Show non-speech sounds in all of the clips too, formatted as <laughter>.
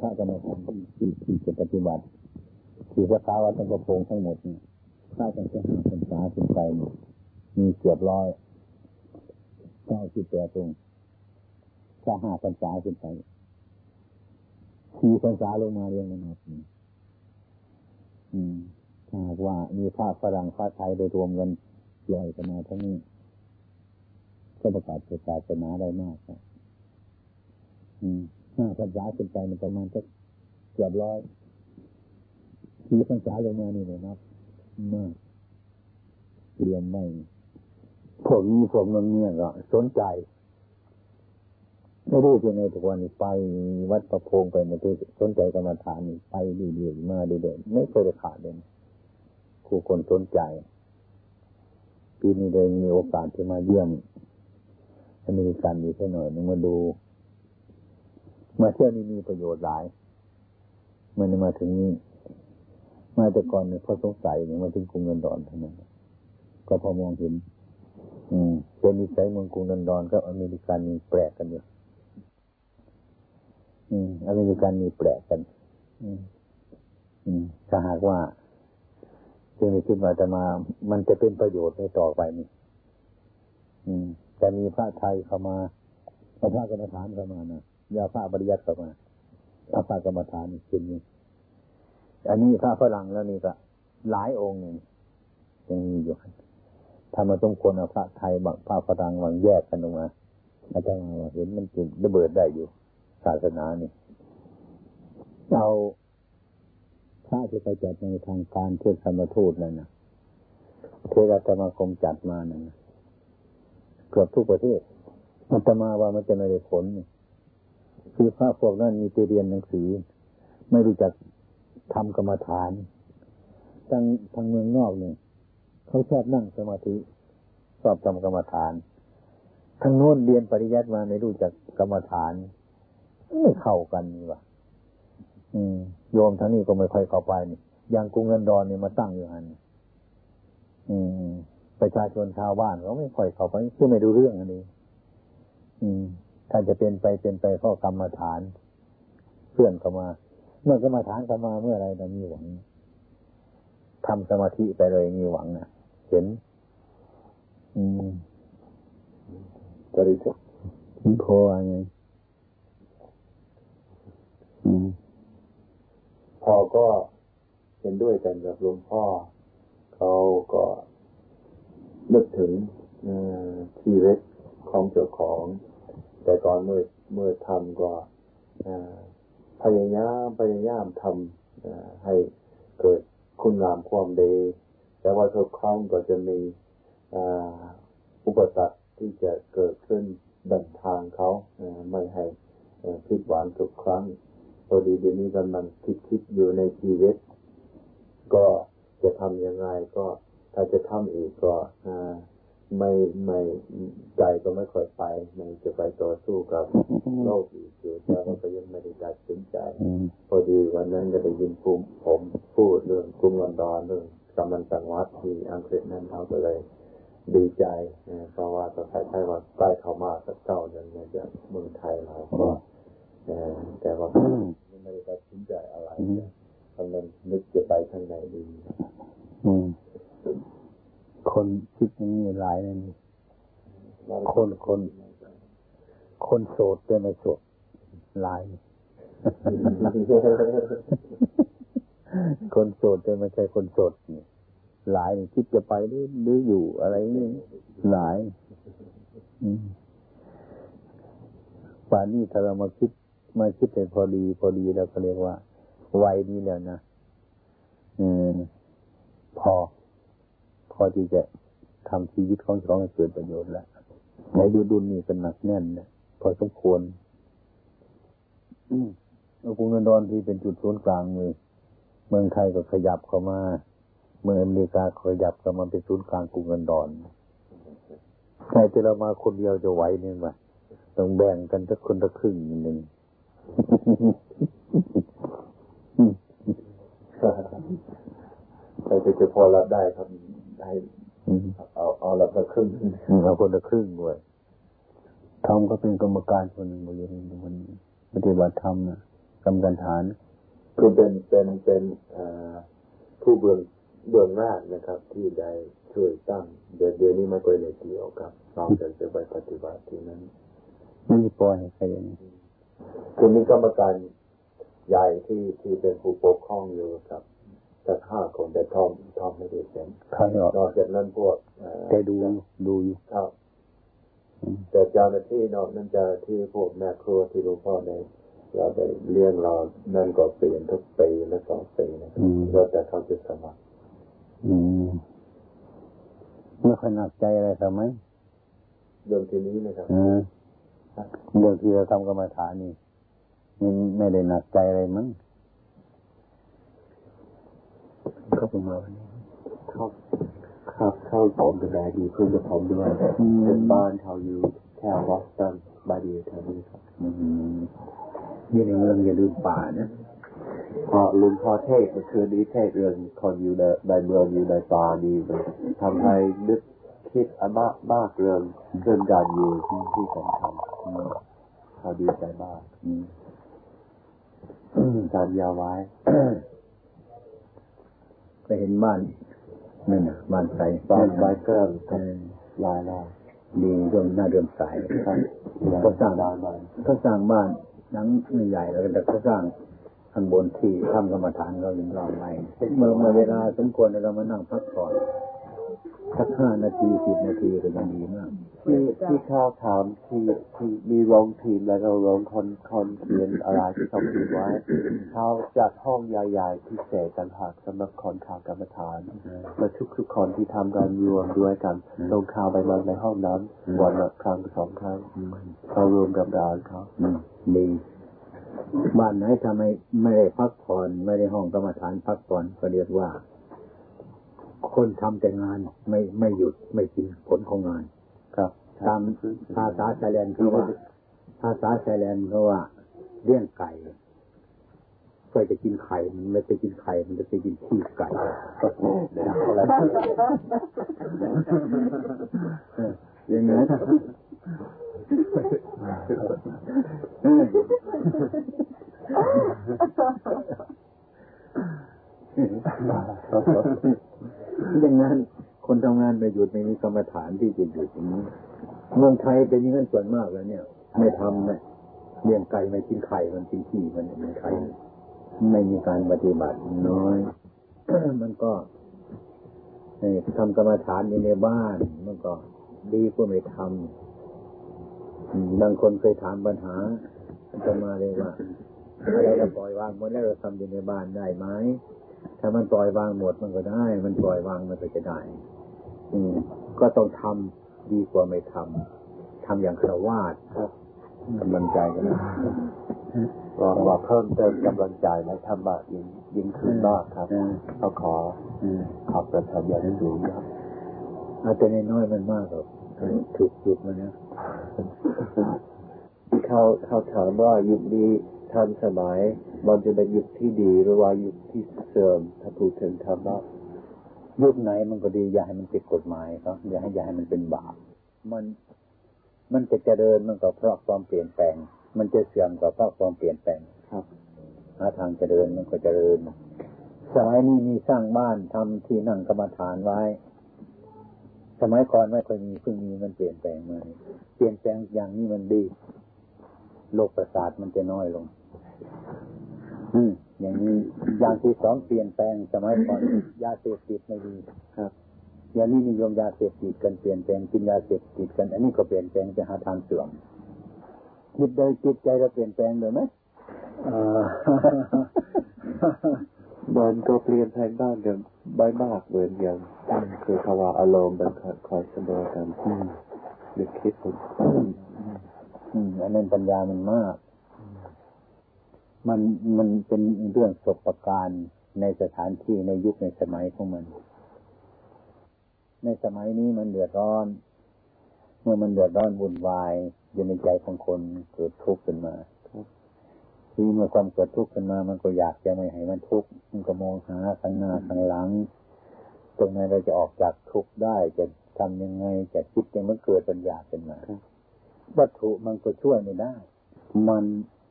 ถ้าจะมาทำที่ที่จะปฏิบัติที่พระคาวัดต้งประพงทั้งหมดเนี่ยถ้าจะแค่ห้าพรรษาขึ้นไปมีเกือบร้อยเก้าสิบแปดตรงถ้าห้าพรรษาขึ้นไปสี่พรรษาลงมาเรียงกันหมดอืมถ้าว่ามีพระฝรั่งพระไทยไปรวมกันลอยกันมาทั้งนี้ก็ประกาศประกาศนาได้มากครับอืม ห้าพรรษาขึ้นไปมันประมาณสักเกือบร้อยสี่พรรษาลงมานี่เลยนับมากเรียมไม่พวกนี้พวกนั้นเนี่ยก็สนใจไม่รู้เป็นไงทุกวันนี้ไปวัดประพงไปมันจะสนใจกรรมฐานไปเรื่อยๆมาเรื่อยๆไม่เคยขาดเลยครูคนสนใจปีนี้เลยมีโอกาสที่มาเยี่ยมอเมริกันอยู่แค่หน่อยนึงมาดู มาเที่ยวนี้มีประโยชน์หลาย มันมาถึงนี้มาแต่ก่อนเนี่ยพอสงสัยเนี่ยมาถึงกรุงเงินดอนเท่านั้นก็พอมองเห็น อืมเป็นนิสัยเมืองกรุงเงินดอนกับอเมริกันมีแปลกกันอยู่อืมอเมริกันมีแปลกกัน อืมอืมถ้าหากว่าจึงได้คิดว่าจะมา มันจะเป็นประโยชน์ในต่อไปนี่อืมจะมีพระไทยเข้ามาเอาพระกรรมฐานเข้ามานะ อย่าพระปริยัติเข้ามาอาพระกรรมฐานขึ้นนี้อันนี้พระฝรั่งแล้วนี่ก็หลายองค์หนึ่งยังมีอยู่ถ้ามาต้องควรเอาพระไทยบางพระฝรั่งบางแยกกันออกมาอาจารย์เห็นมันจุดระเบิดได้อยู่ศาสนานี่เอาพระที่ไปจัดในทางการเทศธรรมทูตนั่นนะเทศธรรมคมจัดมานั่นนะเกือบทุกประเทศมันจะมาว่ามันจะไม่ได้ผล คือพระพวกนั้นมีไปเรียนหนังสือ ไม่รู้จักทำกรรมฐานทางทางเมืองนอกเนี่ยเขาชอบนั่งสมาธิชอบทำกรรมฐานทางโน้นเรียนปริยัติมาไม่รู้จักกรรมฐาน ไม่เข้ากันนี่วะอืมโยมทางนี้ก็ไม่ค่อยเข้าไปนี่อย่างกรุงเงินดอนเนี่ยมาตั้งอยู่หันอืมประชาชนชาวบ้านเขาไม่ค่อยเข้าไปคือไม่ดูเรื่องอันนี้ อืม ถ้าจะเป็นไปเป็นไปข้อกรรมฐานเพื่อนเข้ามา เมื่อกรรมฐานเข้ามาเมื่อไรเรามีหวังทำสมาธิไปเลยมีหวังนะเห็น อืมบริจาคโพอะไรอืมพอก็เห็นด้วยกันกับหลวงพ่อเขาก็นึกถึงชีวิตของเจ้าของ แต่ก่อนเมื่อเมื่อทำก็พยายามพยายามทำให้เกิดคุณงามความดี แต่ว่าทุกครั้งก็จะมีอุปสรรคที่จะเกิดขึ้นดันทางเขาไม่ให้ผิดหวังทุกครั้งพอดีเดี๋ยวนี้กำลังคิดคิดอยู่ในชีวิต ก็จะทำยังไงก็ถ้าจะทำอีกก็ ไม่ไม่ใจก็ไม่ค่อยไปไม่จะไปต่อสู้กับโลกอีกอยู่แต่ว่าก็ยังไม่ได้ตัดสินใจ พอดีวันนั้นก็ได้ยินภูมิผมพูดเรื่องกรุงลอนดอนเรื่องกำลังจังหวัดที่อังกฤษนั้นเขาก็เลยดีใจเพราะว่าตอนใช้ว่าใกล้เข้ามาสักเก้าเดือนเนี่ยจากเมืองไทยเราก็แต่ว่าไม่ได้ตัดสินใจอะไรกำลังนึกจะไปทางไหนดี คนคิดอย่างนี้หลายเลยคนคนคนโสดเป็นไม่โสดหลาย คนโสดแต่ไม่ใช่คนโสดหลายคิดจะไปหรือหรืออยู่อะไรนี่หลายป่านนี้ถ้าเรามาคิดมาคิดเป็นพอดี พอดีแล้วก็เรียกว่าวัยนี้แล้วนะอืมพอ พอที่จะทำชีวิตของเราให้เกิดประโยชน์แล้วในดูดุลนี่เป็นหนักแน่นนะพอสมควรกรุงลอนดอนที่เป็นจุดศูนย์กลางเมืองเมืองไทยก็ขยับเข้ามา เมืองอเมริกาขยับเข้ามาเป็นศูนย์กลางกรุงลอนดอนใครจะเรามาคนเดียวจะไหวเนี่ยมาต้องแบ่งกันสักคนละครึ่งหนึ่งใครจะพอรับได้ครับ ได้เอาเอาละครึ่งเอาคนละครึ่งด้วยทำก็เป็นกรรมการคนหนึ่งบริเวณมันปฏิบัติธรรมนะกรรมฐาน คือเป็นเป็นเป็นผู้เบื้องเบื้องแรกนะครับ ที่ได้ช่วยตั้งเดี๋ยวเดี๋ยวนี้ไม่ค่อยได้เกี่ยวครับเราจะจะไปปฏิบัติที่นั้นไม่ปล่อยใครอย่างนี้คือมีกรรมการใหญ่ที่ที่เป็นผู้ปกครองอยู่ครับ แต่ห้าคนแต่ทอมทอมไม่ได้เป็นนอกจากนั้นพวกแต่ดูดูอยู่ครับแต่เจ้าหน้าที่นอกนั้นจะที่พวกแม่ครัวที่หลวงพ่อในเราไปเลี้ยงเรานั่นก็เปลี่ยนทุกปีและสองปีนะครับแล้วแต่เขาจะสมัครอืมไม่ค่อยหนักใจอะไรทำไมเรื่องทีนี้นะครับเรื่องที่เราทำกรรมฐานนี่มันไม่ได้หนักใจอะไรมั้ง เข้ามาวันนี้เขาครับเข้าผมกับนายดีเพื่อนกับผมด้วยเป็นบ้านเขาอยู่แถวบอสตันบาดีแถวนี้ครับนี่ในเมืองอย่าลืมป่านะพอลุงพอเทศเมื่อคืนนี้เทศเรื่องคนอยู่ในในเมืองอยู่ในป่านี่ทำให้นึกคิดอนมากมากเรื่องเรื่องการอยู่ที่ที่สำคัญเขาดีใจมากการยาไว้ ก็เห็นบ้านนั่นน่ะบ้านใสบ้านใสเกินลายลายดีเริ่มหน้าเริ่มสายก็สร้างบ้านก็สร้างบ้านนังไม่ใหญ่แล้วแต่ก็สร้างข้างบนที่ทำกรรมฐานเรายังรอไว้เมื่อเมื่อเวลาสมควรเรามานั่งพักผ่อน สักห้านาทีสิบนาทีก็ยังดีมากที่ที่ข้าวถามที่ที่มีโรงพิมพ์แล้วก็โรงคนคนเขียนอะไรที่เขาพิมพ์ไว้เขาจัดห้องใหญ่ๆพิเศษต่างหากสำหรับคนข่าวกรรมฐานและทุกๆคนที่ทำการรวมด้วยกันลงข่าวไปมาในห้องนั้นวันละครั้งสองครั้งเขารวมกับดานเขาดีบ้านไหนทำไมไม่ได้พักผ่อนไม่ได้ห้องกรรมฐานพักผ่อนก็เรียกว่า คนทำแต่งานไม่ไม่หยุดไม่กินผลของงาน ครับ ตามภาษาไทยแลนด์เขาว่าภาษาไทยแลนด์เขาว่าเลี้ยงไก่ก็จะกินไข่มันไม่จะกินไข่มันจะไปกินขี้ไก่อย่างนี้ ดังนั้น คนทำงานไปหยุดไม่มีกรรมฐานที่จะหยุดอย่างนี้เมืองไทยเป็นอย่างนั้นส่วนมากแล้วเนี่ย ไม่ทำนะเลี้ยงไก่ไม่กินไข่มันกินขี้มันเมืองไทยไม่มีการปฏิบัติน้อย มันก็ทำกรรมฐานอยู่ในบ้านมันก็ดีกว่าไม่ทำบางคนเคยถามปัญหาจะมาเลยว่าอะไรเราปล่อยวางหมดแล้วเราทำอยู่ในบ้านได้ไหม ถ้ามันปล่อยวางหมดมันก็ได้ มันปล่อยวางมันก็จะได้ อืม ก็ต้องทำดีกว่าไม่ทำทำอย่างครวาดครับกำลังใจกันว่าว่าเพิ่มเติมกำลังใจและธรรมะยิ่งยิ่งขึ้นมากครับเขาขอขอบประทานอย่างสูงครับอาจจะน้อยมันมากหรอกถูกจุดมาเนี่ยเขาเขาถามว่ายุคนี้ทันสมัย มันจะเป็นยุคที่ดีหรือว่ายุคที่เสื่อมถ้าพูดถึงธรรมะยุคไหนมันก็ดีอย่าให้มันผิดกฎหมายครับอย่าให้อย่าให้มันเป็นบาปมันมันจะเจริญมันก็เพราะความเปลี่ยนแปลง มันจะเสื่อมก็เพราะความเปลี่ยนแปลงครับหาทางเจริญมันก็เจริญสมัยนี้มีสร้างบ้านทำที่นั่งกรรมฐานไว้ สมัยก่อนไม่เคยมีเพิ่งมีมันเปลี่ยนแปลงมาเปลี่ยนแปลงอย่างนี้มันดีโลกประสาทมันจะน้อยลง อืมอย่างนี้อย่างที่สองเปลี่ยนแปลงสมัยก่อนยาเสพติดไม่ดีครับอย่างนี้นิยมยาเสพติดกันเปลี่ยนแปลงกินยาเสพติดกัน อันนี้ก็เปลี่ยนแปลงจะหาทางเสื่อมจิตใดจิตใจเราเปลี่ยนแปลงเลยไหมมันก็เปลี่ยนแปลงบ้านเดิมใบมากเหมือนอย่างคือภาวะอารมณ์แบบคอยเสมอกันนึกคิดผมอันนั้นปัญญามันมาก มันมันเป็นเรื่องสบการในสถานที่ในยุคในสมัยของมัน ในสมัยนี้มันเดือดร้อน เมื่อมันเดือดร้อนวุ่นวายอยู่ในใจของคนเกิดทุกข์ขึ้นมาที่เมื่อความเกิดทุกข์ขึ้นมา มันก็อยากจะไม่ให้มันทุกข์ มันก็มองหาข้างหน้าข้างหลัง ตรงไหนเราจะออกจากทุกข์ได้ จะทำยังไง จะคิดยังมันเกิดปัญญาขึ้นมา วัตถุมันก็ช่วยไม่ได้ มัน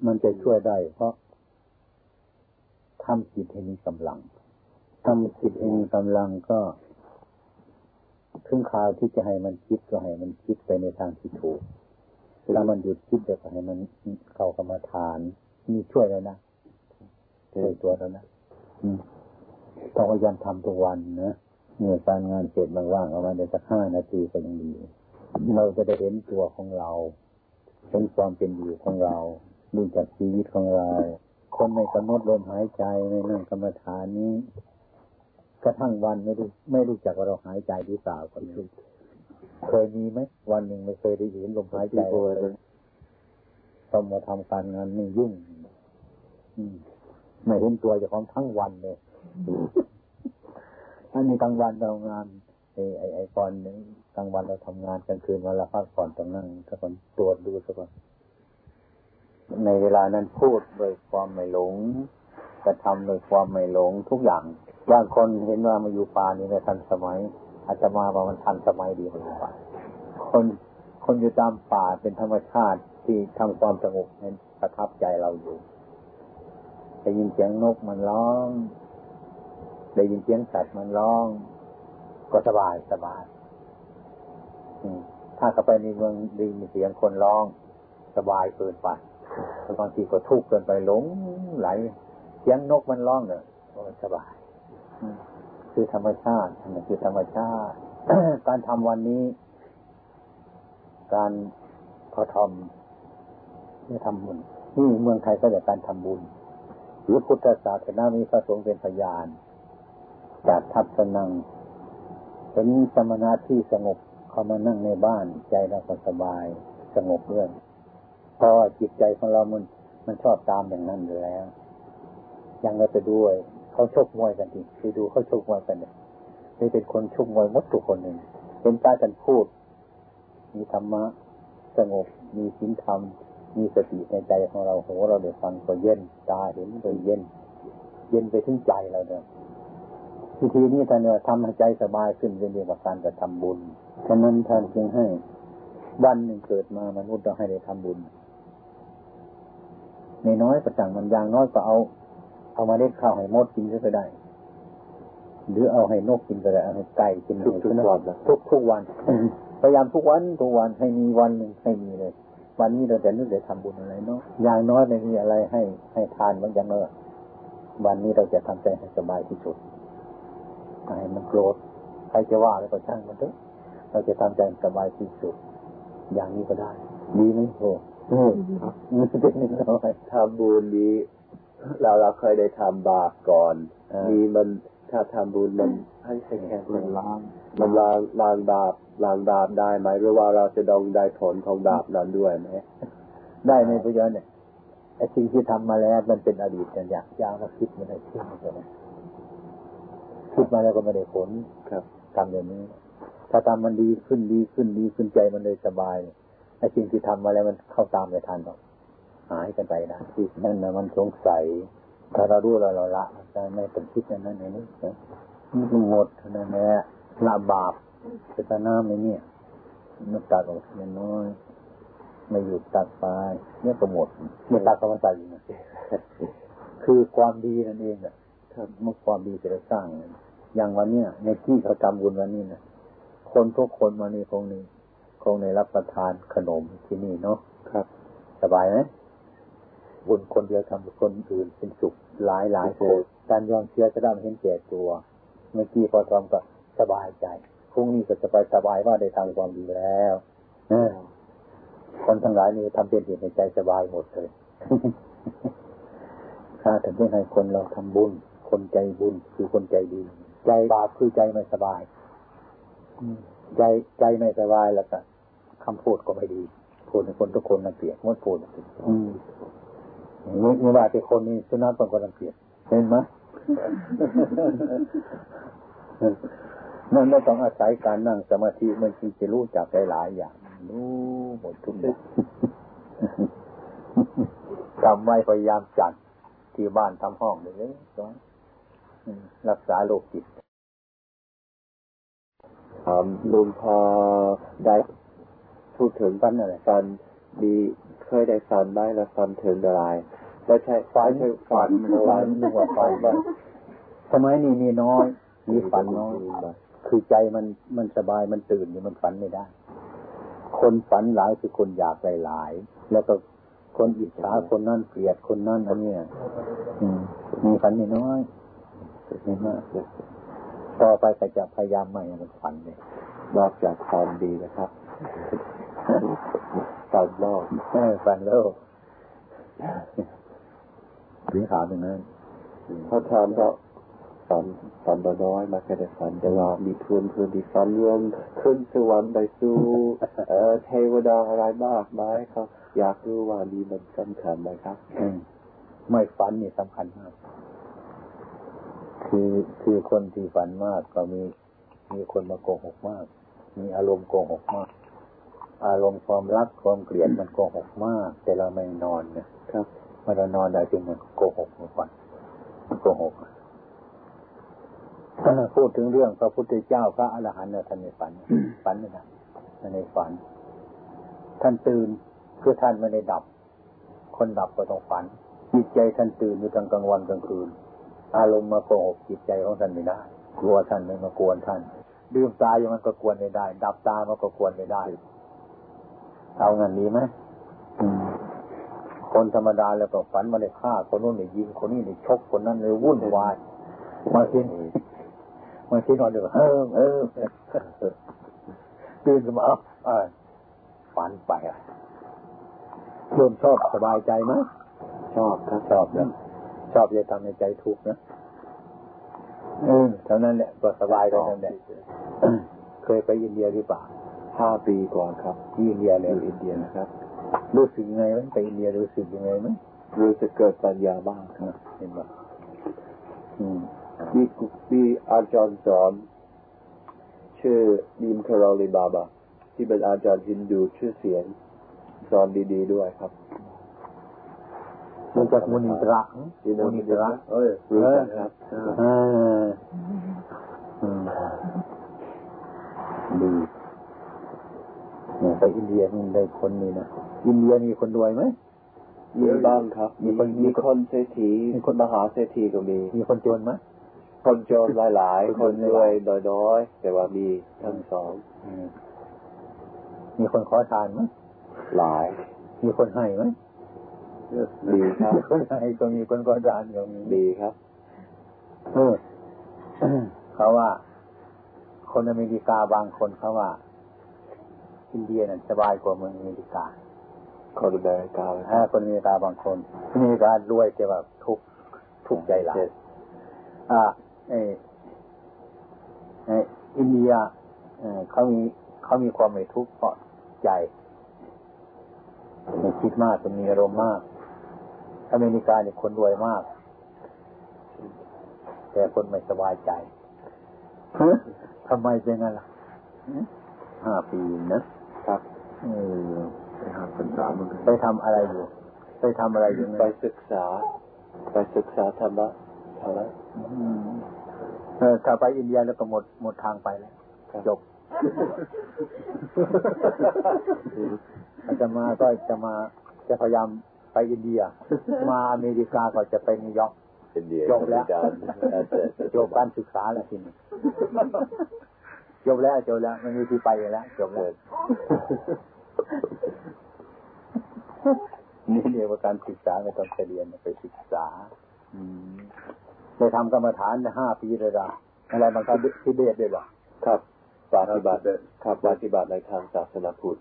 มันจะช่วยได้ เพราะ ทำจิตให้มีกำลังทำจิตให้มีกำลังก็ถึงคราวที่จะให้มันคิดก็ให้มันคิดไปในทางที่ถูกถ้ามันหยุดคิดเดี๋ยวก็ให้มันเข้ากรรมฐานมีช่วยแล้วนะช่วยตัวแล้วนะต้องพยายามทำทุกวันนะเมื่อการงานเสร็จว่างๆเอามาได้สักห้านาทีก็ยังดี เราจะได้เห็นตัวของเราเห็นความเป็นอยู่ของเราดูจากชีวิตของเรา คนไม่กำหนดลมหายใจในนั่งกรรมฐานนี้กระทั่งวันไม่รู้ไม่รู้จักว่าเราหายใจหรือเปล่าคนนี้เคยมีไหมวันหนึ่งไม่เคยได้เห็นลมหายใจเลยต้องมาทำการงานนี่ยุ่งไม่เห็นตัวจะของทั้งวันเลยอันนี้กลางวันเรางานไอ้ไอ้ไอ้ก่อนกลางวันเราทำงานกลางคืนวันละพักผ่อนต้องนั่งสักคนตรวจดูสักคน ในเวลานั้นพูดโดยความไม่หลงกระทำโดยความไม่หลงทุกอย่างบางคนเห็นว่ามาอยู่ป่านี่ไม่ทันสมัย อาจจะมาว่ามันทันสมัยดีมาอยู่ป่าคนคนอยู่ตามป่าเป็นธรรมชาติที่ทำความสงบให้ประทับใจเราอยู่ได้ยินเสียงนกมันร้องได้ยินเสียงสัตว์มันร้อง ก็สบายสบายถ้าเข้าไปในเมืองดีมีเสียงคนร้อง สบายเกินไป บางทีก็ทุกข์เกินไปหลงไหลเสียงนกมันร้องเนี่ยสบาย คือธรรมชาติมันคือธรรมชาติ การทำวันนี้ การพอทำไม่ทำบุญนี่เมืองไทยก็อยากการทำบุญหรือพุทธศาสนามีพระสงฆ์เป็นพยาน จากทัศนังเห็นสมณะที่สงบเขามานั่งในบ้านใจเราก็สบายสงบเรื่อง เพราะจิตใจของเรามันมันชอบตามอย่างนั้นอยู่แล้วยังเราไปด้วยเขาชกมวยกันทีไปดูเขาชกมวยกันเนี่ยนี่เป็นคนชกมวยมดทุกคนหนึ่งเป็นตากันพูด มีธรรมะสงบ มีสินธรรม มีสติในใจของเราโหเราเดี๋ยวฟังก็เย็นตาเห็นก็เย็น เย็นไปถึงใจเราเนี่ยวิธีนี้ท่านเนี่ยทำให้ใจสบายขึ้นเรียกว่าการจะทำบุญฉะนั้นท่านจึงให้วันหนึ่งเกิดมามนุษย์เราให้ได้ทำบุญ ในน้อยประจังมันยางน้อยก็เอา เอามาเล็ดข้าวให้มดกินก็ได้ หรือเอาให้นกกินก็ได้เอาให้ไก่กินทุกทุกวันทุกทุกวันพยายามทุกวันทุกวันให้มีวันหนึ่งให้มีเลย วันนี้เราจะนึกจะทำบุญอะไรเนาะอย่างน้อยไม่มีอะไรให้ให้ทานบางอย่างเนอะวันนี้เราจะทำใจให้สบายที่สุดให้มันโกรธใครจะว่าอะไรก็ช่างมันเถอะเราจะทำใจสบายที่สุด อย่างนี้ก็ได้ ดีไหมโอ้โห ทำบุญดีเราเราเคยได้ทำบาปก่อนมีมันถ้าทำบุญมันให้ให้แค่มันล้างมันล้างล้างบาปล้างบาปได้ไหมหรือว่าเราจะดองได้ผลของบาปนั้นด้วยไหมได้ในประโยชน์เนี่ยไอ้สิ่งที่ทำมาแล้ว มันเป็นอดีตกันอย่างยาวมาคิดมันได้ขึ้นเลยคิดมาแล้วก็ไม่ได้ผลครับทำอย่างนี้ ถ้าทำมันดีขึ้นดีขึ้นดีขึ้นใจมันเลยสบายไอ้สิ่งที่ทำมาแล้วมันเข้าตามไปทันหรอกหายกันไปนะที่นั่นนะมันสงสัย ถ้าเรารู้เราเราละแต่ไม่เป็นคิดอย่างนั้นอย่างนี้มันหมดนั่นแหละละบาปเป็นน้ำในเนี่ยมันตัดออกเล็กน้อยไม่หยุดตัดไปเนี่ยก็หมดเนี่ยตัดก็มันตายอยู่นะคือความดีนั่นเองอะถ้าเมื่อความดีจะสร้างอย่างวันเนี้ยในที่เขาทำบุญวันนี้นะคนทุกคนมานี่คงนี้ คงในรับประทานขนมที่นี่เนาะครับ สบายไหมบุญคนเดียวทำคนอื่นเป็นสุขหลายหลายคนการยอมเชื่อจะได้เห็นแก่ตัว เมื่อกี้พอทำก็สบายใจพรุ่งนี้ก็จะไปสบายว่าได้ทำความดีแล้วคนทั้งหลายนี่ทำเป็นเหตุในใจสบายหมดเลยถ้าถึงไม่ให้คนเราทำบุญ คนใจบุญคือคนใจดี ใจบาปคือใจไม่สบาย ใจใจไม่สบายแล้วก็ คำพูดก็ไม่ดีพูดในคนทุกคนน่าเกลียดงดพูดไม่ไม่ว่าแต่คนนี้สุนัขต้องก็รังเกียจเห็นไหมนั่นเราต้องอาศัยการนั่งสมาธิมันจึงจะรู้จักหลายอย่างรู้หมดทุกอย่างทำไว้พยายามจัดที่บ้านทำห้องเลยสอนรักษาโรคจิตลุงพอได้ พูดถึงฟันอะไรฟันดีเคยได้ฟันไหมแล้วฟันถึงอะไรไม่ใช่ฝันคือฝันฝันนึกว่าฝันว่าสมัยนี้มีน้อย มีฝันน้อยคือใจมันมันสบายมันตื่นนี่มันฝันไม่ได้ คนฝันหลายคือคนอยากหลายแล้วก็คนอิจฉาคนนั่นเกลียดคนนั่นอันนี้มีฝันไม่น้อยนี่มากต่อไปก็จะพยายามไม่มันฝันเลยนอกจากความดีนะครับ ฝันโลกฝันโลกถึงถามอย่างนั้นเขาถามก็ฝันฝันน้อยมาแค่ได้ฝันแต่ว่ามีเพื่อนเพื่อนที่ฝันรวมขึ้นสวรรค์ไปสู่เทวดาอะไรมากไหมเขาอยากรู้ว่าดีมันสำคัญไหมครับไม่ฝันนี่สำคัญมาก คือคือคนที่ฝันมากก็มีมีคนมาโกหกมาก มีอารมณ์โกหกมาก อารมณ์ความรักความเกลียดมันโกหกมาก แต่เราไม่นอนเนี่ยครับเมื่อเรานอนได้จึงมันโกหกมันฝันโกหกพูดถึงเรื่องพระพุทธเจ้าพระอรหันต์ท่านในฝัน ฝันนะในฝัน ท่านตื่นคือท่านไม่ได้ดับ คนดับก็ต้องฝัน จิตใจท่านตื่นอยู่ทั้งกลางวันกลางคืน อารมณ์มาโกหกจิตใจของท่านไม่ได้กลัวท่านไม่มากวนท่าน ดื่มตาอย่างมันก็กวนไม่ได้ ดับตามันก็กวนไม่ได้ เอาเงินนี้ไหมคนธรรมดาแล้วก็ฝันมาในฆ่าคนนู้นในยิงคนนี้ในชกคนนั้นเลยวุ่นวายมาทีมาทีนอนเดี๋ยวเออเออตื่นขึ้นมาเออฝันไปอะเริ่มชอบสบายใจไหมชอบครับชอบนะชอบจะทำในใจถูกนะเออเท่านั้นแหละก็สบายกันนั่นแหละเคยไปอินเดียหรือเปล่า ห้าปีก่อนครับที่อินเดียเลยอินเดียนะครับ รู้สึกยังไงไหมไปอินเดียรู้สึกยังไงไหมรู้สึกเกิดปัญญาบ้างครับเห็นไหมมีมีอาจารย์สอนชื่อดีมคาราลีบาบาที่เป็นอาจารย์ฮินดูชื่อเสียงสอนดี ๆ ด้วยครับมันจากมุนิตระมุนิตระเอ้ยรู้จักครับดีเนี่ย ไปอินเดียนี่ได้คนนี้นะอินเดียมีคนรวยไหมมีบ้างครับ มีคนมีคนเศรษฐีมีคนมหาเศรษฐีก็มี มีคนจนไหมคนจนหลาย ๆ คนรวยน้อยๆแต่ว่ามีทั้งสองมีคนขอทานไหมหลาย มีคนให้ไหมดีครับคนให้ก็มีคนขอทานก็มีดีครับเออเขาว่า คนอเมริกาบางคนเขาว่า อินเดียนั่นสบายกว่าเมืองอเมริกาคนอเมริกาถ้าคนอเมริกาบางคนอเมริการวยแต่แบบทุกทุกใจหลายอ่าเอออินเดียเขามีเขามีความไม่ทุกข์เพราะใจไม่คิดมากมีอารมณ์มากอเมริกาเนี่ยคนรวยมาก แต่คนไม่สบายใจทำไมเป็นงั้นล่ะห้าปีนะครับเออ ไปหาปัญหามันไปทำอะไรอยู่ ไปทำอะไรอยู่ไปศึกษา ไปศึกษาธรรมะทำไมเออถ้าไปอินเดียแล้วก็หมดหมดทางไปแล้วจบอาจะมาก็จะมาจะพยายามไปอินเดีย มาอเมริกาก็จะไปนิวยอร์กจบแล้วจบการศึกษาแล้วทีนี้ จบแล้วจบแล้วมันมีที่ไปแล้วจบแล้วนี่เรียกว่าการศึกษาไม่ต้องเรียนไปศึกษา อืมไปทำกรรมฐานห้าปีเลยละอะไรบางทีที่เบสด้วยหรอครับปฏิบัติครับปฏิบัติในทางศาสนาพุทธ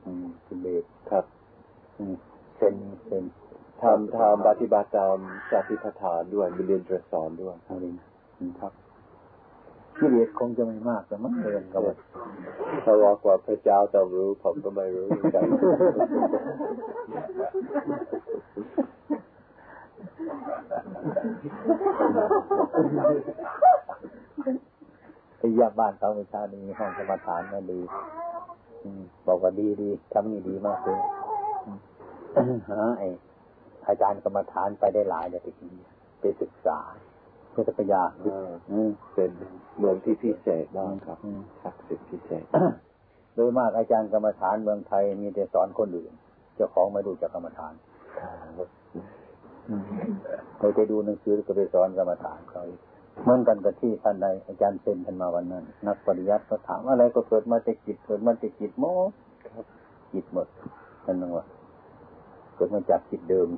ที่เบสครับเป็นเป็นทำทำปฏิบัติตามสติปัฏฐานด้วยมีเรียนตรสอนด้วยครับ กิเลสคงจะไม่มากแต่มันเรียนกับเขาบอกว่าพระเจ้าต้องรู้ ผมก็ไม่รู้เหมือนกันไอ้ยาบ้านเขาไม่ชาดีห้องสมาทานก็ดีบอกว่าดีดีทำนี่ดีมากเลยหาไออาจารย์กรรมฐานไปได้หลายเลยทีนี้ไปศึกษา เพื่อจะพยาเป็นเมืองที่พิเศษบ้างครับศักดิ์สิทธิ์พิเศษ โดยมากอาจารย์กรรมฐานเมืองไทยมีแต่สอนคนอื่น เจ้าของไม่ดูจากกรรมฐานเราไปดูหนังสือก็ไปสอนกรรมฐานเขาเหมือนกันกับที่ท่านใดอาจารย์เซนท่านมาวันนั้น นักปริยัติเขาถามอะไรก็เกิดมาจากจิตเกิดมาจากจิตหมจิตหมดท่านนึกว่าเกิดมาจากจิตเดิม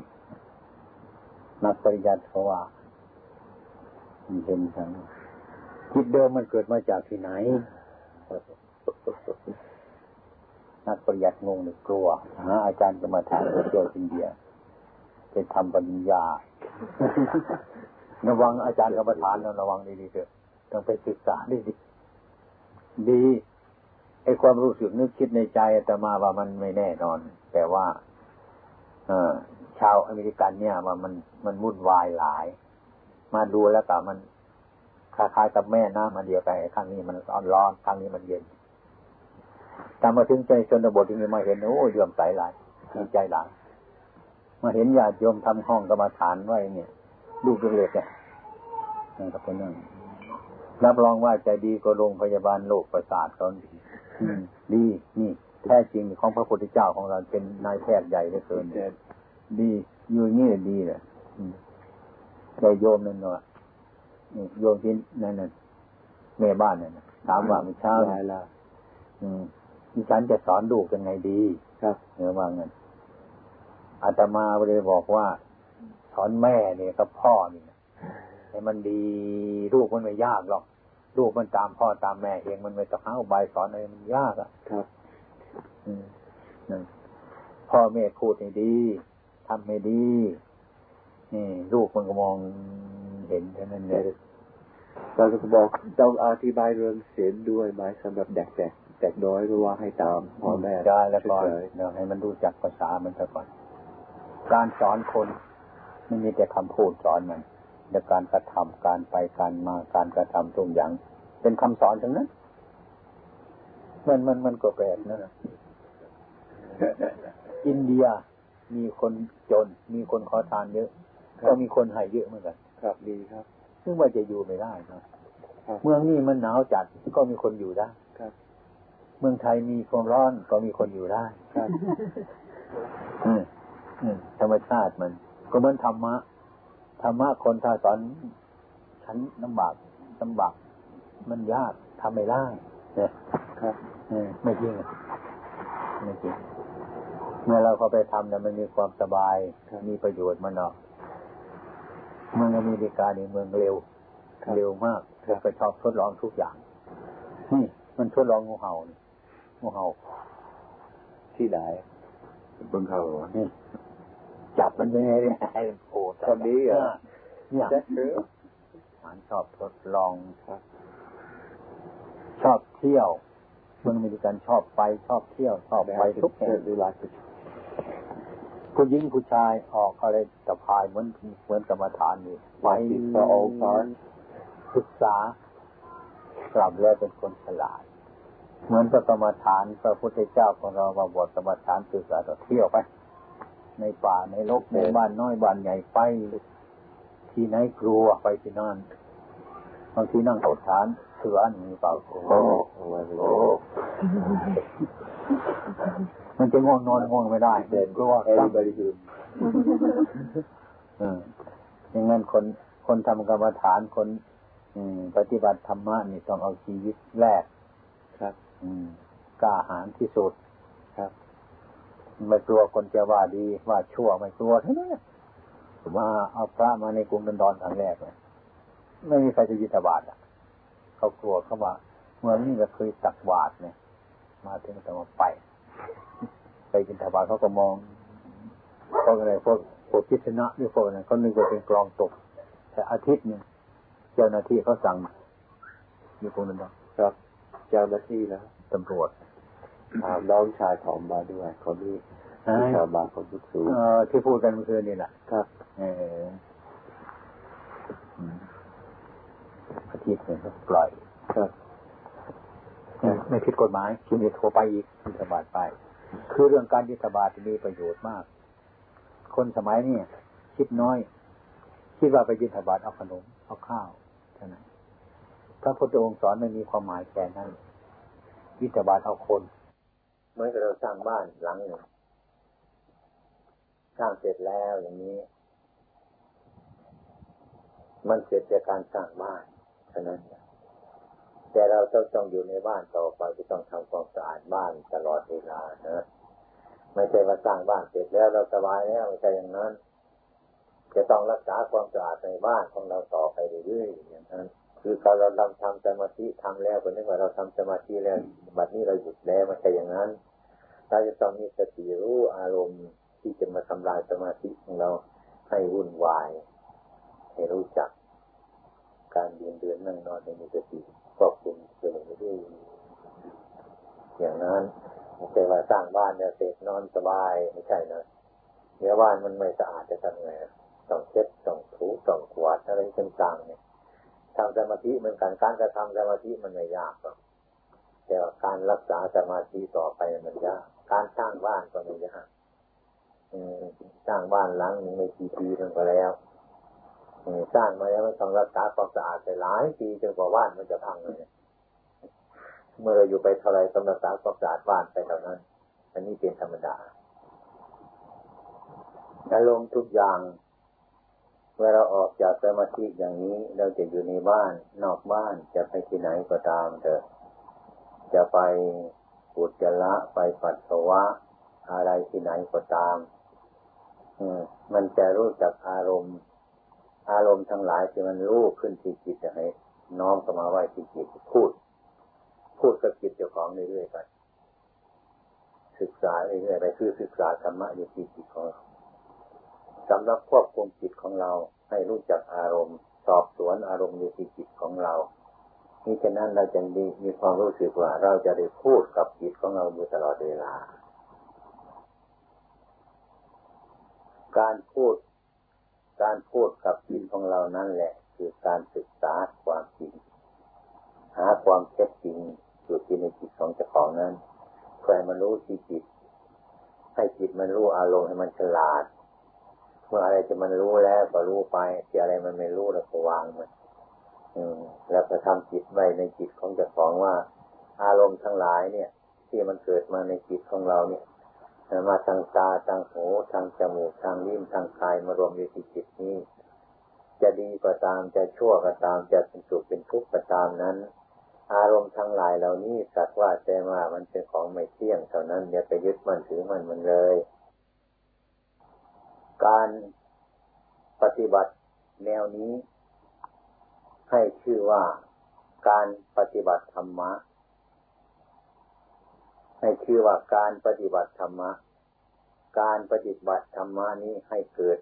นักปริยัติเขาว่า เห็นทั้งจิตเดิมมันเกิดมาจากที่ไหนนักปริยัติงงเลยกลัวหาอาจารย์กรรมฐานไปเที่ยวอินเดียไปทำปัญญา ระวังอาจารย์กรรมฐานระวังดีๆเถอะต้องไปศึกษาดีดีดีไอความรู้สึกนึกคิดในใจแต่มาว่ามันไม่แน่นอน แต่ว่า เออชาวอเมริกันเนี่ยว่ามันมันวุ่นวายหลาย มาดูแล้วก็มันคล้ายๆกับแม่น้ำมาเดียวกันข้างนี้มันร้อนร้อนข้างนี้มันเย็นแต่มาถึงใจชนบทที่มาเห็นโอ้ยเยื่อมใสหลายดีใจหลายมาเห็นญาติโยมทำห้องกรรมฐานไว้เนี่ยลูกเล็กๆเนี่ยนั่นก็เป็นนั่นรับรองว่าใจดีก็โรงพยาบาลโรคประสาทเขาดีดีนี่แท้จริงของพระพุทธเจ้าของเราเป็นนายแพทย์ใหญ่เหลือเกินดีอยู่นี่ดีเลย ใจโยมนั่นเนาะโยมที่นั่นน่ะแม่บ้านนั่นถามว่าเมื่อเช้าไละอืมดิฉันจะสอนลูกยังไงดี ครับเนื้อว่าเงินอาตมาเลยบอกว่า สอนแม่เนี่ยกับพ่อนี่ให้มันดีลูกมันไม่ยากหรอกลูกมันตามพ่อตามแม่เองมันไม่ต้องหาอุบายสอนอะไรมันยากอะครับอืมนั่นพ่อแม่พูดให้ดีทำให้ดี นี่ลูกมันก็มองเห็นแค่นั้นเลยเราจะบอกต้องอธิบายเรื่องเสียนด้วยไหมสำหรับเด็กๆเด็กน้อยเพราะว่าให้ตามพ่อแม่ได้แล้วก่อนเดี๋ยวให้มันรู้จักภาษามันซะก่อน การสอนคนไม่มีแต่คำพูดสอนมันแต่การกระทำการไปการมาการกระทำทุกอย่าง เป็นคำสอนทั้งนั้นมันมันมันก็แปลกนั่นนะอินเดียมีคนจน มีคนขอทานเยอะ ก็มีคนให้เยอะเหมือนกันครับ ดีครับ ซึ่งว่าจะอยู่ไม่ได้นะเมืองนี้มันหนาวจัดก็มีคนอยู่ได้ครับ เมืองไทยมีความร้อนก็มีคนอยู่ได้ครับธรรมชาติมัน ก็เหมือนธรรมะธรรมะคนถ้าสอนฉันลำบากลำบากมันยากทำไม่ได้เนี่ยครับไม่จริงไม่จริงเมื่อเราเข้าไปทำเนี่ยมันมีความสบาย มีประโยชน์มันเนาะ เมืองอเมริกาเนี่ยเมืองเร็ว เร็วมากแล้วก็ชอบทดลองทุกอย่าง นี่มันทดลองงูเห่านี่งูเห่า ที่ไหนบนเขานี่จับมันยังไงเนี่ยโอ้ตอนนี้อะเนี่ยมันชอบทดลองครับ ชอบเที่ยวเมืองอเมริกันชอบไปชอบเที่ยวชอบไปทุกแห่งเวลา ผู้หญิงผู้ชายออกอะไรตะพายเหมือนเหมือนกรรมฐานนี่ไปต่อสอนศึกษากลับแล้วเป็นคนฉลาด เหมือนพระกรรมฐานพระพุทธเจ้าของเรามาบวชกรรมฐานศึกษาเที่ยวไป ในป่าในลกในบ้านน้อยบ้านใหญ่ไปที่ไหนกลัวไปที่นั่นบางทีนั่งกดฐาน เสือหนึ่งเปล่าโอ้โหมันจะง่วงนอนง่วงไม่ได้เดินกลัวตั้งบริสุทธิ์อย่างนั้นคนคนทำกรรมฐานคนปฏิบัติธรรมะนี่ต้องเอาชีวิตแรกครับ อืมกล้าหาญที่สุดครับไม่กลัวคนจะว่าดีว่าชั่วไม่กลัวทั้งนั้นมาเอาพระมาในกรุงดอนดอนครั้งแรกเลยไม่มีใครจะยิตบาทอะ เขากลัวเขาว่าเมื่อนี้ก็เคยตักบาทเนี่ย มาถึงแต่มาไป ไปกินถบาทเขาก็มองพวกอะไรพวกพวกคิดชนะหรือพวกนั้นเขานึกว่าเป็นกลองตก แต่อาทิตย์หนึ่งเจ้าหน้าที่เขาสั่งอยู่ตรงนั้นครับ เจ้าหน้าที่แล้วตำรวจถามน้องชายของมาด้วยคนนี้ที่ชาวบ้านคนยุคสูงที่พูดกันเมื่อคืนนี่แหละครับ เอออาทิตย์หนึ่ง ปล่อยครับไม่ผิดกฎหมายคุณจะโทรไปอีกคุณสบายไป คือเรื่องการยึดบาทมีประโยชน์มาก คนสมัยนี้คิดน้อย คิดว่าไปยึดบาทเอาขนมเอาข้าวเท่านั้นพระพุทธองค์สอนไม่มีความหมายแค่นั้นยึดบาทเอาคนเมื่อเราสร้างบ้านหลังหนึ่งสร้างเสร็จแล้วอย่างนี้ มันเกิดจากการสร้างบ้านฉะนั้น แต่เราต้องต้องอยู่ในบ้านต่อไปจะต้องทำความสะอาดบ้านตลอดเวลานะไม่ใช่ว่าสร้างบ้านเสร็จแล้วเราสบายแล้วไม่ใช่อย่างนั้น จะต้องรักษาความสะอาดในบ้านของเราต่อไปเรื่อยๆอย่างนั้นคือเรเราทำสมาธิทำแล้วก็นึกว่าเราทำสมาธิแล้วบัดนี้เราหยุดแล้วไม่ใช่อย่างนั้นเราจะต้องมีสติรู้อารมณ์ที่จะมาทำลายสมาธิของเราให้วุ่นวายให้รู้จัก การเดินเดินนั่งนอนในมีสติ ควบคุมเสมอด้วยอย่างนั้นไม่ใช่ว่าสร้างบ้านเนี่ยเสร็จนอนสบายไม่ใช่นะเนื้อบ้านมันไม่สะอาดจะทำไงต้องเช็ดต้องถูต้องกวาดอะไรต่างๆเนี่ยทำสมาธิเหมือนกันการกระทำสมาธิมันไม่ยากหรอกแต่ว่าการรักษาสมาธิต่อไปมันยากการสร้างบ้านก็ไม่ยากสร้างบ้านหลังหนึ่งไม่กี่ปีมันก็แล้ว สร้างมาแล้วมันต้องรักษาความสะอาดไปหลายปีจนกว่าบ้านมันจะพังเลยเมื่อเราอยู่ไปเท่าไรต้องรักษาความสะอาดบ้านไปเท่านั้น อันนี้เป็นธรรมดาอารมณ์ทุกอย่าง เมื่อเราออกจากสมาธิอย่างนี้ เราจะอยู่ในบ้าน นอกบ้านจะไปที่ไหนก็ตามเถอะ จะไปอุจจาระไปปัสสาวะ อะไรที่ไหนก็ตาม อืมมันจะรู้จักอารมณ์ อารมณ์ทั้งหลายที่มันรู้ขึ้นที่จิตจะให้น้อมเข้ามาไว้ที่จิตพูด พูดกับจิตเจ้าของเรื่อยๆไปศึกษาเรื่อยๆไปคือศึกษาธรรมะอยู่ที่จิตของเราสำหรับควบคุมจิตของเราให้รู้จักอารมณ์ สอบสวนอารมณ์อยู่ที่จิตของเรานี่ฉะนั้นเราจะมีมีความรู้สึกว่าเราจะได้พูดกับจิตของเราอยู่ตลอดเวลา การพูด การพูดกับจิตของเรานั่นแหละ คือการศึกษาความจริง หาความเท็จจริงอยู่ที่ในจิตของเจ้าของนั้นเพื่อมันรู้ที่จิต ให้จิตมันรู้อารมณ์ให้มันฉลาดเมื่ออะไรจะมันรู้แล้วก็รู้ไปที่อะไรมันไม่รู้แล้วก็วางมันอืม แล้วก็ทำจิตไว้ในจิตของเจ้าของว่า อารมณ์ทั้งหลายเนี่ย ที่มันเกิดมาในจิตของเราเนี่ย มาทางตาทางหูทางจมูกทางลิ้นทางกายมารวมอยู่ที่จิตนี้ จะดีก็ตามจะชั่วก็ตามจะเป็นสุขเป็นทุกข์ก็ตามนั้น อารมณ์ทั้งหลายเหล่านี้สักว่าแต่ว่ามันเป็นของไม่เที่ยงเท่านั้นอย่าไปยึดมันถือมันมันเลย การปฏิบัติแนวนี้ ให้ชื่อว่าการปฏิบัติธรรมะ ให้ชื่อว่าการปฏิบัติธรรมะ การปฏิบัติธรรมะนี้ให้เกิด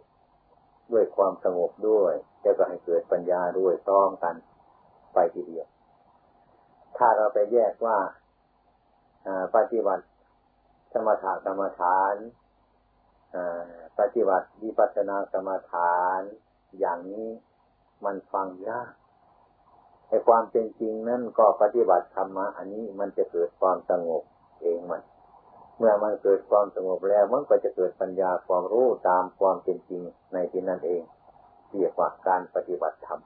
ด้วยความสงบด้วยแล้วก็ให้เกิดปัญญาด้วยพร้อมกันไปทีเดียว ถ้าเราไปแยกว่าปฏิบัติสมถกรรมฐานปฏิบัติวิปัสสนากรรมฐาน อย่างนี้มันฟังยากในความเป็นจริงนั่นก็ปฏิบัติธรรมะอันนี้มันจะเกิดความสงบ เองมัน เมื่อมันเกิดความสงบแล้วมันก็จะเกิดปัญญาความรู้ตามความเป็นจริงในที่นั่นเองเรียกว่าการปฏิบัติธรรม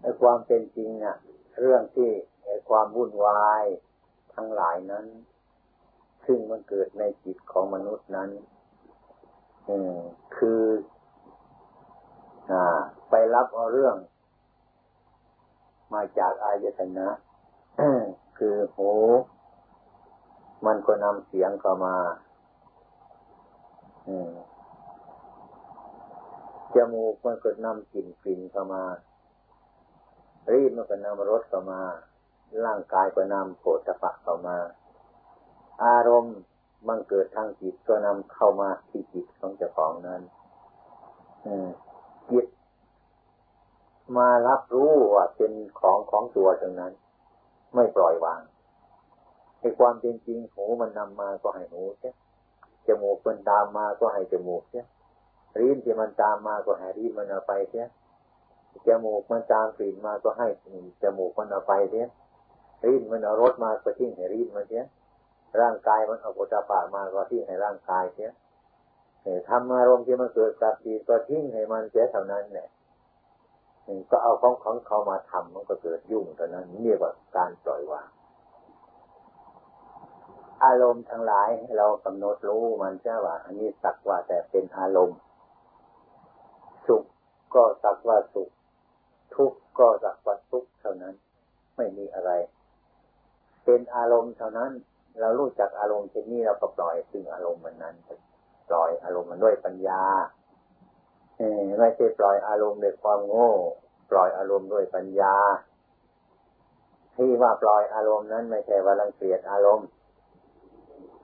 ในความเป็นจริงอะ เรื่องที่ความวุ่นวายทั้งหลายนั้น ซึ่งมันเกิดในจิตของมนุษย์นั้นคืออ่า ไปรับเอาเรื่อง มาจากอายตนะคือหู มันก็นำเสียงเข้ามาจมูกมันก็นำกลิ่นกลิ่นเข้ามา รีบมันก็นำรสเข้ามา ร่างกายก็นำโผฏฐะเข้ามา อารมณ์มันเกิดทางจิตก็นำเข้ามาที่จิตของเจ้าของนั้นจิตมารับรู้ว่าเป็นของของตัวตรงนั้น ไม่ปล่อยวาง ในความเป็นจริงหูมันนำมาก็ให้หูใช่จมูกมันตามมาก็ให้จมูกใช่ริ้นที่มันตามมาก็ให้ริ้นมันเอาไปใช่จมูกมันตามกลิ่นมาก็ให้จมูกมันเอาไปเสียริ้นมันเอารถมาก็ทิ้งให้ริ้นมันเสียร่างกายมันเอาปุถะปามาก็ทิ้งให้ร่างกายเสียทำอารมณ์ที่มันเกิดกับจิตก็ทิ้งให้มันเสียเท่านั้นเนี่ยก็เอาของของเขามาทำมันก็เกิดยุ่งเท่านั้นนี่ว่าการปล่อยวาง อารมณ์ทั้งหลายเรากำหนดรู้มันใช่ว่า อันนี้สักว่าแต่เป็นอารมณ์ สุขก็สักว่าสุข ทุกข์ก็สักว่าทุกข์เท่านั้น ไม่มีอะไร เป็นอารมณ์เท่านั้น เรารู้จักอารมณ์เช่นนี้เราก็ปล่อยซึ่งอารมณ์มันนั้นปล่อยอารมณ์มันด้วยปัญญาไม่ใช่ปล่อยอารมณ์ด้วยความโง่ ปล่อยอารมณ์ด้วยปัญญา ที่ว่าปล่อยอารมณ์นั้นไม่ใช่ว่ารังเกียจอารมณ์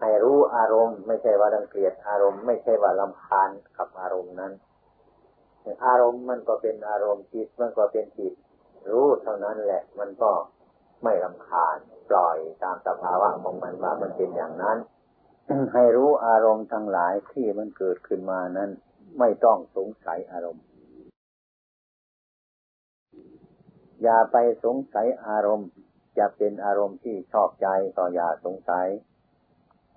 ให้รู้อารมณ์ ไม่ใช่ว่ารังเกลียจอารมณ์ไม่ใช่ว่าลำคาญกับอารมณ์นั้นอารมณ์มันก็เป็นอารมณ์จิตมันก็เป็นจิต รู้เท่านั้นแหละ มันก็ไม่ลำคาญปล่อยตามสภาวะของมันว่ามันเป็นอย่างนั้น ให้รู้อารมณ์ทั้งหลายที่มันเกิดขึ้นมานั้น ไม่ต้องสงสัยอารมณ์ อย่าไปสงสัยอารมณ์ จะเป็นอารมณ์ที่ชอบใจก็อย่าสงสัย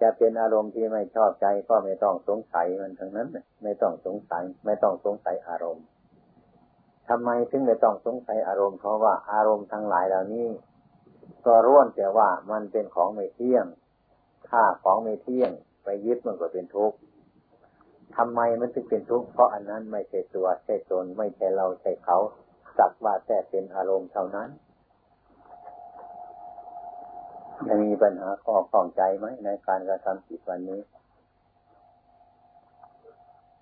จะเป็นอารมณ์ที่ไม่ชอบใจก็ไม่ต้องสงสัยมันทั้งนั้นไม่ต้องสงสัย ไม่ต้องสงสัยอารมณ์ทำไมถึงไม่ต้องสงสัยอารมณ์เพราะว่าอารมณ์ทั้งหลายเหล่านี้ ก็ร่วนแต่ว่ามันเป็นของไม่เที่ยงถ้าของไม่เที่ยง ไปยึดมันก็เป็นทุกข์ทำไมมันถึงเป็นทุกข์เพราะอันนั้นไม่ใช่ตัวใช่ตนไม่ใช่เราใช่เขาสักว่าแต่เป็นอารมณ์เท่านั้น จะมีปัญหาข้อข้องใจไหมในการกระทำจิตวันนี้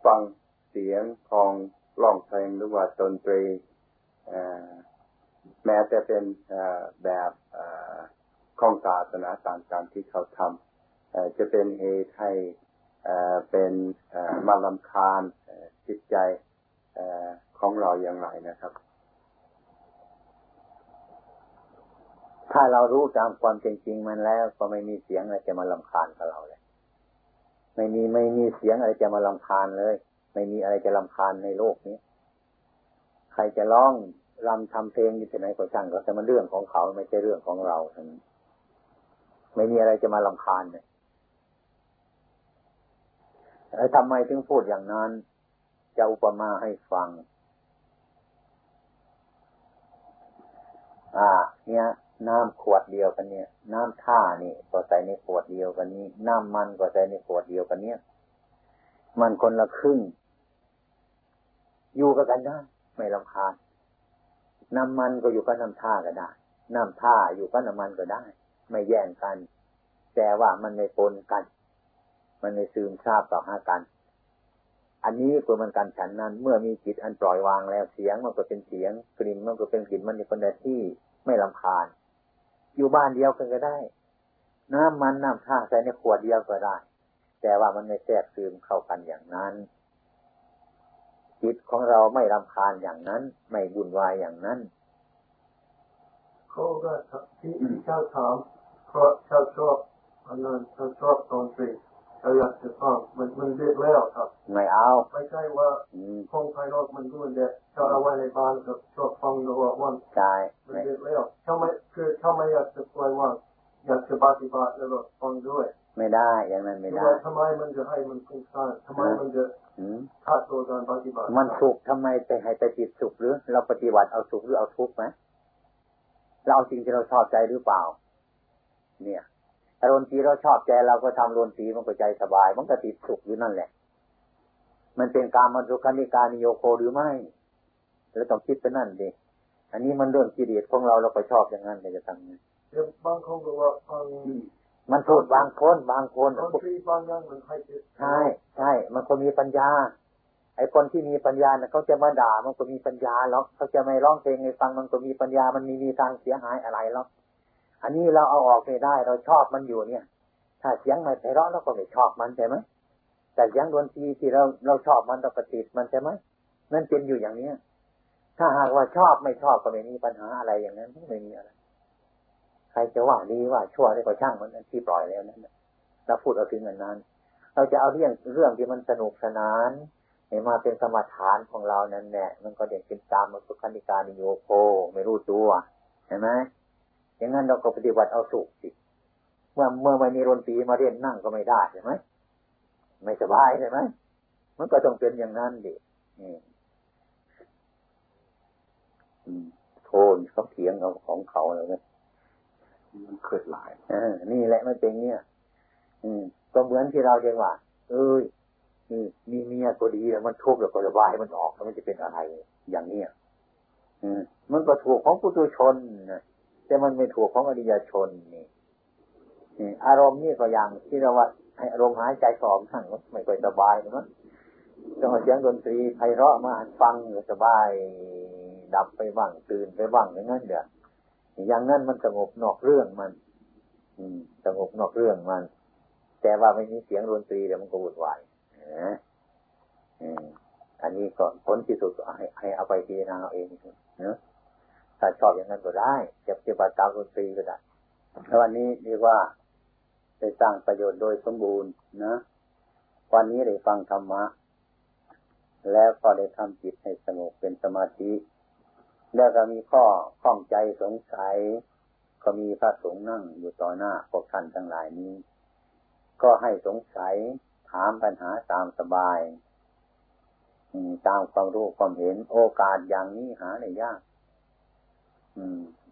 ฟังเสียงของร้องเพลงหรือว่าดนตรีแม้แต่เป็นแบบของศาสนาต่างๆที่เขาทำจะเป็นเหตุให้เป็นมาลำคาญจิตใจของเราอย่างไรนะครับ ถ้าเรารู้ตามความจริงมันแล้ว ก็ไม่มีเสียงอะไรจะมาลำคาญกับเราเลย ไม่มีไม่มีเสียงอะไรจะมาลำคาญเลย ไม่มีอะไรจะลำคาญในโลกนี้ ใครจะร้องรำทำเพลงอยู่ที่ไหนก็ช่างก็แต่มันเรื่องของเขาไม่ใช่เรื่องของเราทั้งนั้นไม่มีอะไรจะมาลำคาญเลยแล้วทำไมถึงพูดอย่างนั้น จะอุปมาให้ฟัง อ่า เนี่ย น้ำขวดเดียวกันเนี่ย น้ำท่านี่ก็ใส่ในขวดเดียวกันนี้ น้ำมันก็ใส่ในขวดเดียวกันเนี่ย มันคนละครึ่ง อยู่กันได้ไม่ลำคาญน้ำมันก็อยู่กับน้ำท่าก็ได้ น้ำท่าอยู่กับน้ำมันก็ได้ ไม่แย่งกัน แต่ว่ามันไม่ปนกัน มันไม่ซึมซาบต่อหากัน อันนี้ตัวมันการฉันนั้น เมื่อมีจิตอันปล่อยวางแล้วเสียงมันก็เป็นเสียงกลิ่นมันก็เป็นกลิ่นมันในคนใดที่ไม่ลำคาญ อยู่บ้านเดียวกันก็ได้ น้ำมันน้ำท่าใส่ในขวดเดียวก็ได้ แต่ว่ามันไม่แทรกซึมเข้ากันอย่างนั้น จิตของเราไม่รำคาญอย่างนั้น ไม่บุญวายอย่างนั้นเขาก็ที่ชาถามเพราะชาวชอบอันนั้นชาวชอบตรงสิ เราอยากจะฟังมันมันเด็กแล้วครับ ไม่เอา ไม่ใช่ว่าคงภายนอกมันก็มันเด็กชอบเอาไว้ในบ้านกับชอบฟังระหว่าวันใช่มันเด็กแล้วทำไมคือทำไม่อยากจะปล่อยว่างอยากจะปฏิบัติแล้วฟังด้วย ไม่ได้อย่างนั้นไม่ได้ทำไมมันจะให้มันฟุ้งซ่านทำไมมันจะขาดตัวการปฏิบัติ มันสุขทำไมไปให้ไปติดสุขหรือ เราปฏิบัติเอาสุขหรือเอาทุกข์ไหมเราเอาสิ่งที่เราชอบใจหรือเปล่า เนี่ย อารมณ์ทีเราชอบใจเราก็ทำรนตีมันก็ใจสบาย มันก็ติดสุขอยู่นั่นแหละ มันเป็นการมันสุขานิการนิโยโคหรือไม่เราต้องคิดไปนั่นดิอันนี้มันเรื่องกิเลสของเราเราก็ชอบอย่างนั้นแต่จะทำไงบางคนก็ว่ามันพูดบางคนบางคนบางอย่างมันใช่ใช่มันก็มีปัญญา ไอ้คนที่มีปัญญาเนี่ยเขาจะมาด่ามันก็มีปัญญาหรอกเขาจะไม่ร้องเพลงให้ฟังมันก็มีปัญญามันมีมีทางเสียหายอะไรหรอก อันนี้เราเอาออกไม่ได้ เราชอบมันอยู่เนี่ย ถ้าเสียงไม่ไพเราะเราก็ไม่ชอบมันใช่ไหมแต่เสียงดนตรีที่เราเราชอบมันเราปฏิบัติมันใช่ไหมนั่นเป็นอยู่อย่างเนี้ยถ้าหากว่าชอบไม่ชอบก็ไม่มีปัญหาอะไรอย่างนั้นไม่มีอะไรใครจะว่าดีว่าชั่วได้ก็ช่างมันที่ปล่อยแล้วนั้นเราพูดเอาถึงเงินนั้น เราจะเอาเรื่องเรื่องที่มันสนุกสนานมาเป็นสมาทานของเรานั่นแหละมันก็เด่นเป็นตามมาสุขันิการโยโคไม่รู้ตัวเห็นไหม อย่างนั้นเราก็ปฏิบัติเอาสุขสิเมื่อเมื่อไม่มีดนตรีมาเรียนนั่งก็ไม่ได้ใช่ไหมไม่สบายใช่ไหมมันก็ต้องเป็นอย่างนั้นดิโทนเขาเถียงเอาของเขาเลยนะมันเกิดหลายอนี่แหละมันเป็นเนี่ย อืมก็เหมือนที่เราเรียกว่า เอ้ยมีเมียก็ดีแล้วมันทุกข์แล้วก็ระบายมันออกแล้วมันจะเป็นอะไรอย่างเนี้ยมันก็ถูกของปุถุชน แต่มันไม่ถูกของอริยชนนี่อารมณ์นี่ก็อย่างที่เราว่าให้อารมณ์หายใจสองทั้งไม่ค่อยสบายนะต้องเสียงดนตรีไพเราะมาฟังสบาย ดับไปบ้างตื่นไปบ้างอย่างนั้นเดี๋ยวอย่างนั้นมันสงบนอกเรื่องมัน อืมสงบนอกเรื่องมัน แต่ว่าไม่มีเสียงดนตรีเดี๋ยวมันก็วุ่นวายนะอันนี้ก็ผลที่สุดให้ให้เอาไปพิจารณาเอาเองเนะ ถ้าชอบอย่างนั้นก็ได้จะปฏิบัติตามดนตรีก็ได้แล้ววันนี้เรียกว่าได้สร้างประโยชน์โดยสมบูรณ์นะ วันนี้ได้ฟังธรรมะ แล้วก็ได้ทำจิตให้สงบเป็นสมาธิ แล้วก็มีข้อข้องใจสงสัย ก็มีพระสงฆ์นั่งอยู่ต่อหน้าพวกท่านทั้งหลายนี้ ก็ให้สงสัยถามปัญหาตามสบายตามความรู้ความเห็นโอกาสอย่างนี้หาได้ยาก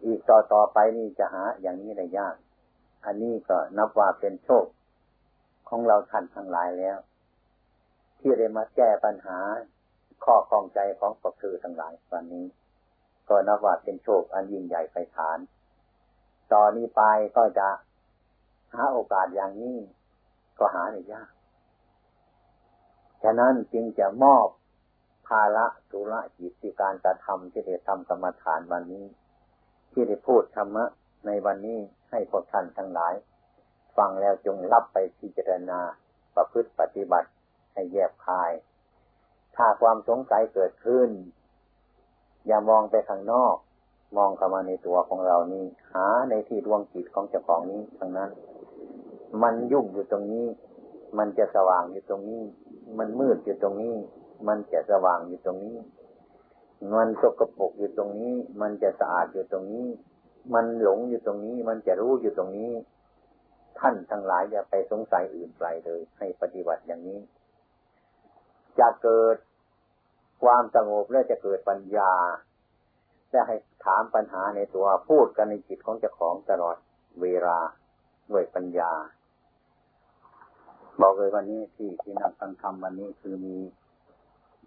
อีกต่อต่อไปนี่จะหาอย่างนี้ได้ยาก อันนี้ก็นับว่าเป็นโชค ของเราท่านทั้งหลายแล้ว ที่ได้มาแก้ปัญหา ข้อข้องใจของพวกคือทั้งหลายวันนี้ ก็นับว่าเป็นโชคอันยิ่งใหญ่ไพศาลต่อนนี้ไปก็จะหาโอกาสอย่างนี้ ก็หาได้ยาก ฉะนั้นจึงจะมอบภาระธุระจิตที่การกระทำที่ได้ทำกรรมฐานวันนี้ ที่ได้พูดธรรมะ ในวันนี้ให้พวกท่านทั้งหลาย ฟังแล้วจงรับไปพิจารณาประพฤติปฏิบัติให้แยบคาย ถ้าความสงสัยเกิดขึ้น อย่ามองไปข้างนอก มองเข้ามาในตัวของเรานี่หาในที่ดวงจิตของเจ้าของนี้ทั้งนั้น มันยุ่งอยู่ตรงนี้ มันจะสว่างอยู่ตรงนี้ มันมืดอยู่ตรงนี้ มันจะสว่างอยู่ตรงนี้ มันสกปรกอยู่ตรงนี้ มันจะสะอาดอยู่ตรงนี้ มันหลงอยู่ตรงนี้ มันจะรู้อยู่ตรงนี้ ท่านทั้งหลายอย่าไปสงสัยอื่นไกลเลย ให้ปฏิบัติอย่างนี้ จะเกิดความสงบและจะเกิดปัญญาจะให้ถามปัญหาในตัวพูดกันในจิตของเจ้าของตลอดเวลาด้วยปัญญา บอกเลยวันนี้ที่ที่นั่งฟังธรรมวันนี้คือมี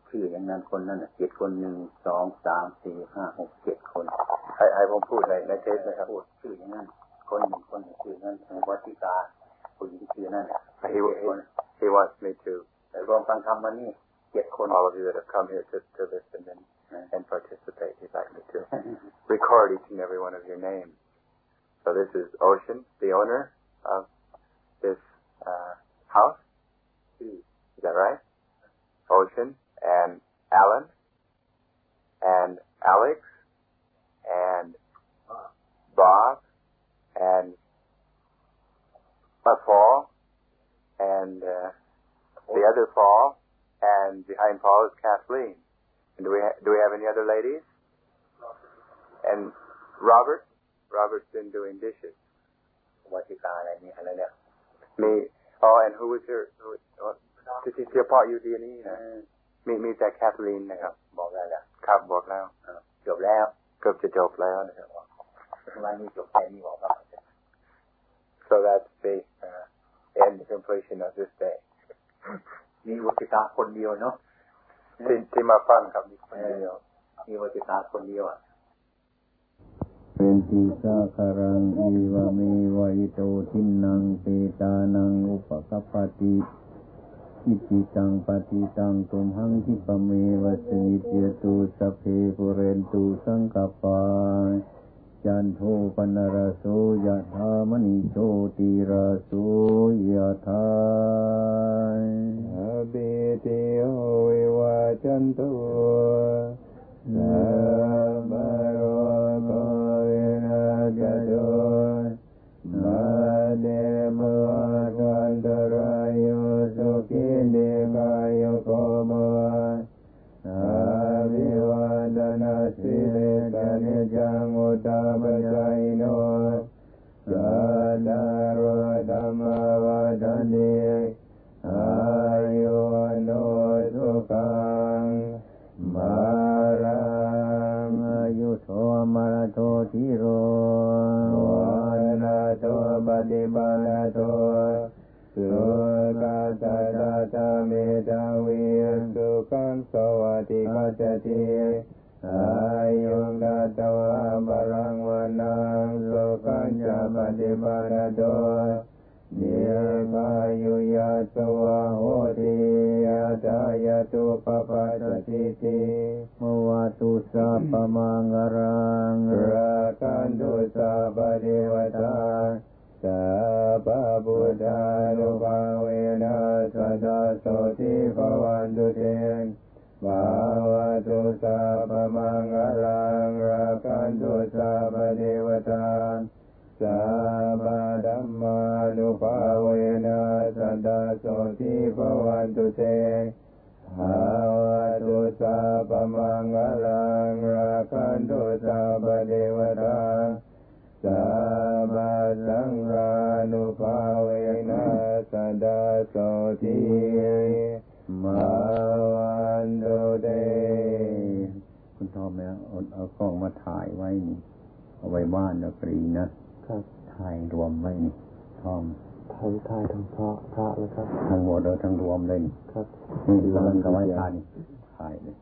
ชื่ออย่างนั้นคนนั้นเจ็ดคนหนึ่งสองสามสี่ห้าหกเจ็ดคนใครใครผมพูดในในเทปนะครับพูดชื่ออย่างนั้นคนหนึ่งคนชื่อนั้นวัติกาผู้หญิงชื่อนั้น he he wants me to แต่รวมฟังธรรมวันนี้เจ็ดคน all of you that have come here to to listen and and participate he'd like me to <laughs> record each and every one of your names so this is Ocean the owner of this uh, house is that right Ocean and Alan and Alex and Bob and Paul and uh, the other Paul and behind Paul is Kathleen. And do we ha- do we have any other ladies? And Robert, Robert's been doing dishes. What he found and I know. Me. Oh, and who was your? Who, oh, this is your part. You did มีมีแต่แคทลีนนะครับ บอกได้แล้วครับบอกแล้วจบแล้วเกือบจะจบแล้วนะครับวันนี้จบแค่นี้บอกว่า so that's the uh, end completion of this day มีวัติกาคนเดียวเนาะที่ที่มาฟังครับมีคนเดียวมีวัติกาคนเดียวอะเป็นทีสาคารังอีวะเมวะอิโตทินังเปตานังอุปกัปปติ อิจิตังปฏิตังตุมหังคิปเมวสนิเจตุสเพปุเรนตุสังกปาจันโทปนรโสยะธามณิโชติราโสยะธาอเบเตโอวิวาจันโตสัมมาโรโกเวนะกะโดมาเดม นิจังอุตตมะจายโนสัตตารธรรมวาดันติอายุโนสุขังมารังอายุโทมรโททิโรวันาโตปฏิบัติโตสุขัสสะตะเมตาวิสุขังสวัสดิกัจจติายงกาตวะบาลังวานังโลกัญญาปฏิปันโตเดียมายุยาตวะโหติยาตายาตุปปัสสิติมวัตุสัพพมังรังราคันตุสัพเดวตาสัพพุทธานุภาเวนะสัตโสติภวันตุเต ภาวะตุสัพพมังกรังรากันตุสัพพเทวตาสัพพธัมมานุภาเวนะสัตตโสติภวันตุเตภาวะตุสัพพมังกรังรากันตุสัพพเทวตาสัพพสังฆานุภาเวนะสัตตโสติ มาวันตุเตคุณทอมแล้วเอาเอากล้องมาถ่ายไว้นี่ เอาไว้บ้านนะกรีนะ ครับ ถ่ายรวมไว้นี่ทอมทายทายทั้งพระพระแล้วครับ ทั้งหมดเอาทั้งรวมเลยนี่ครับนี่กำลังก็ไว้ถ่ายถ่ายเลย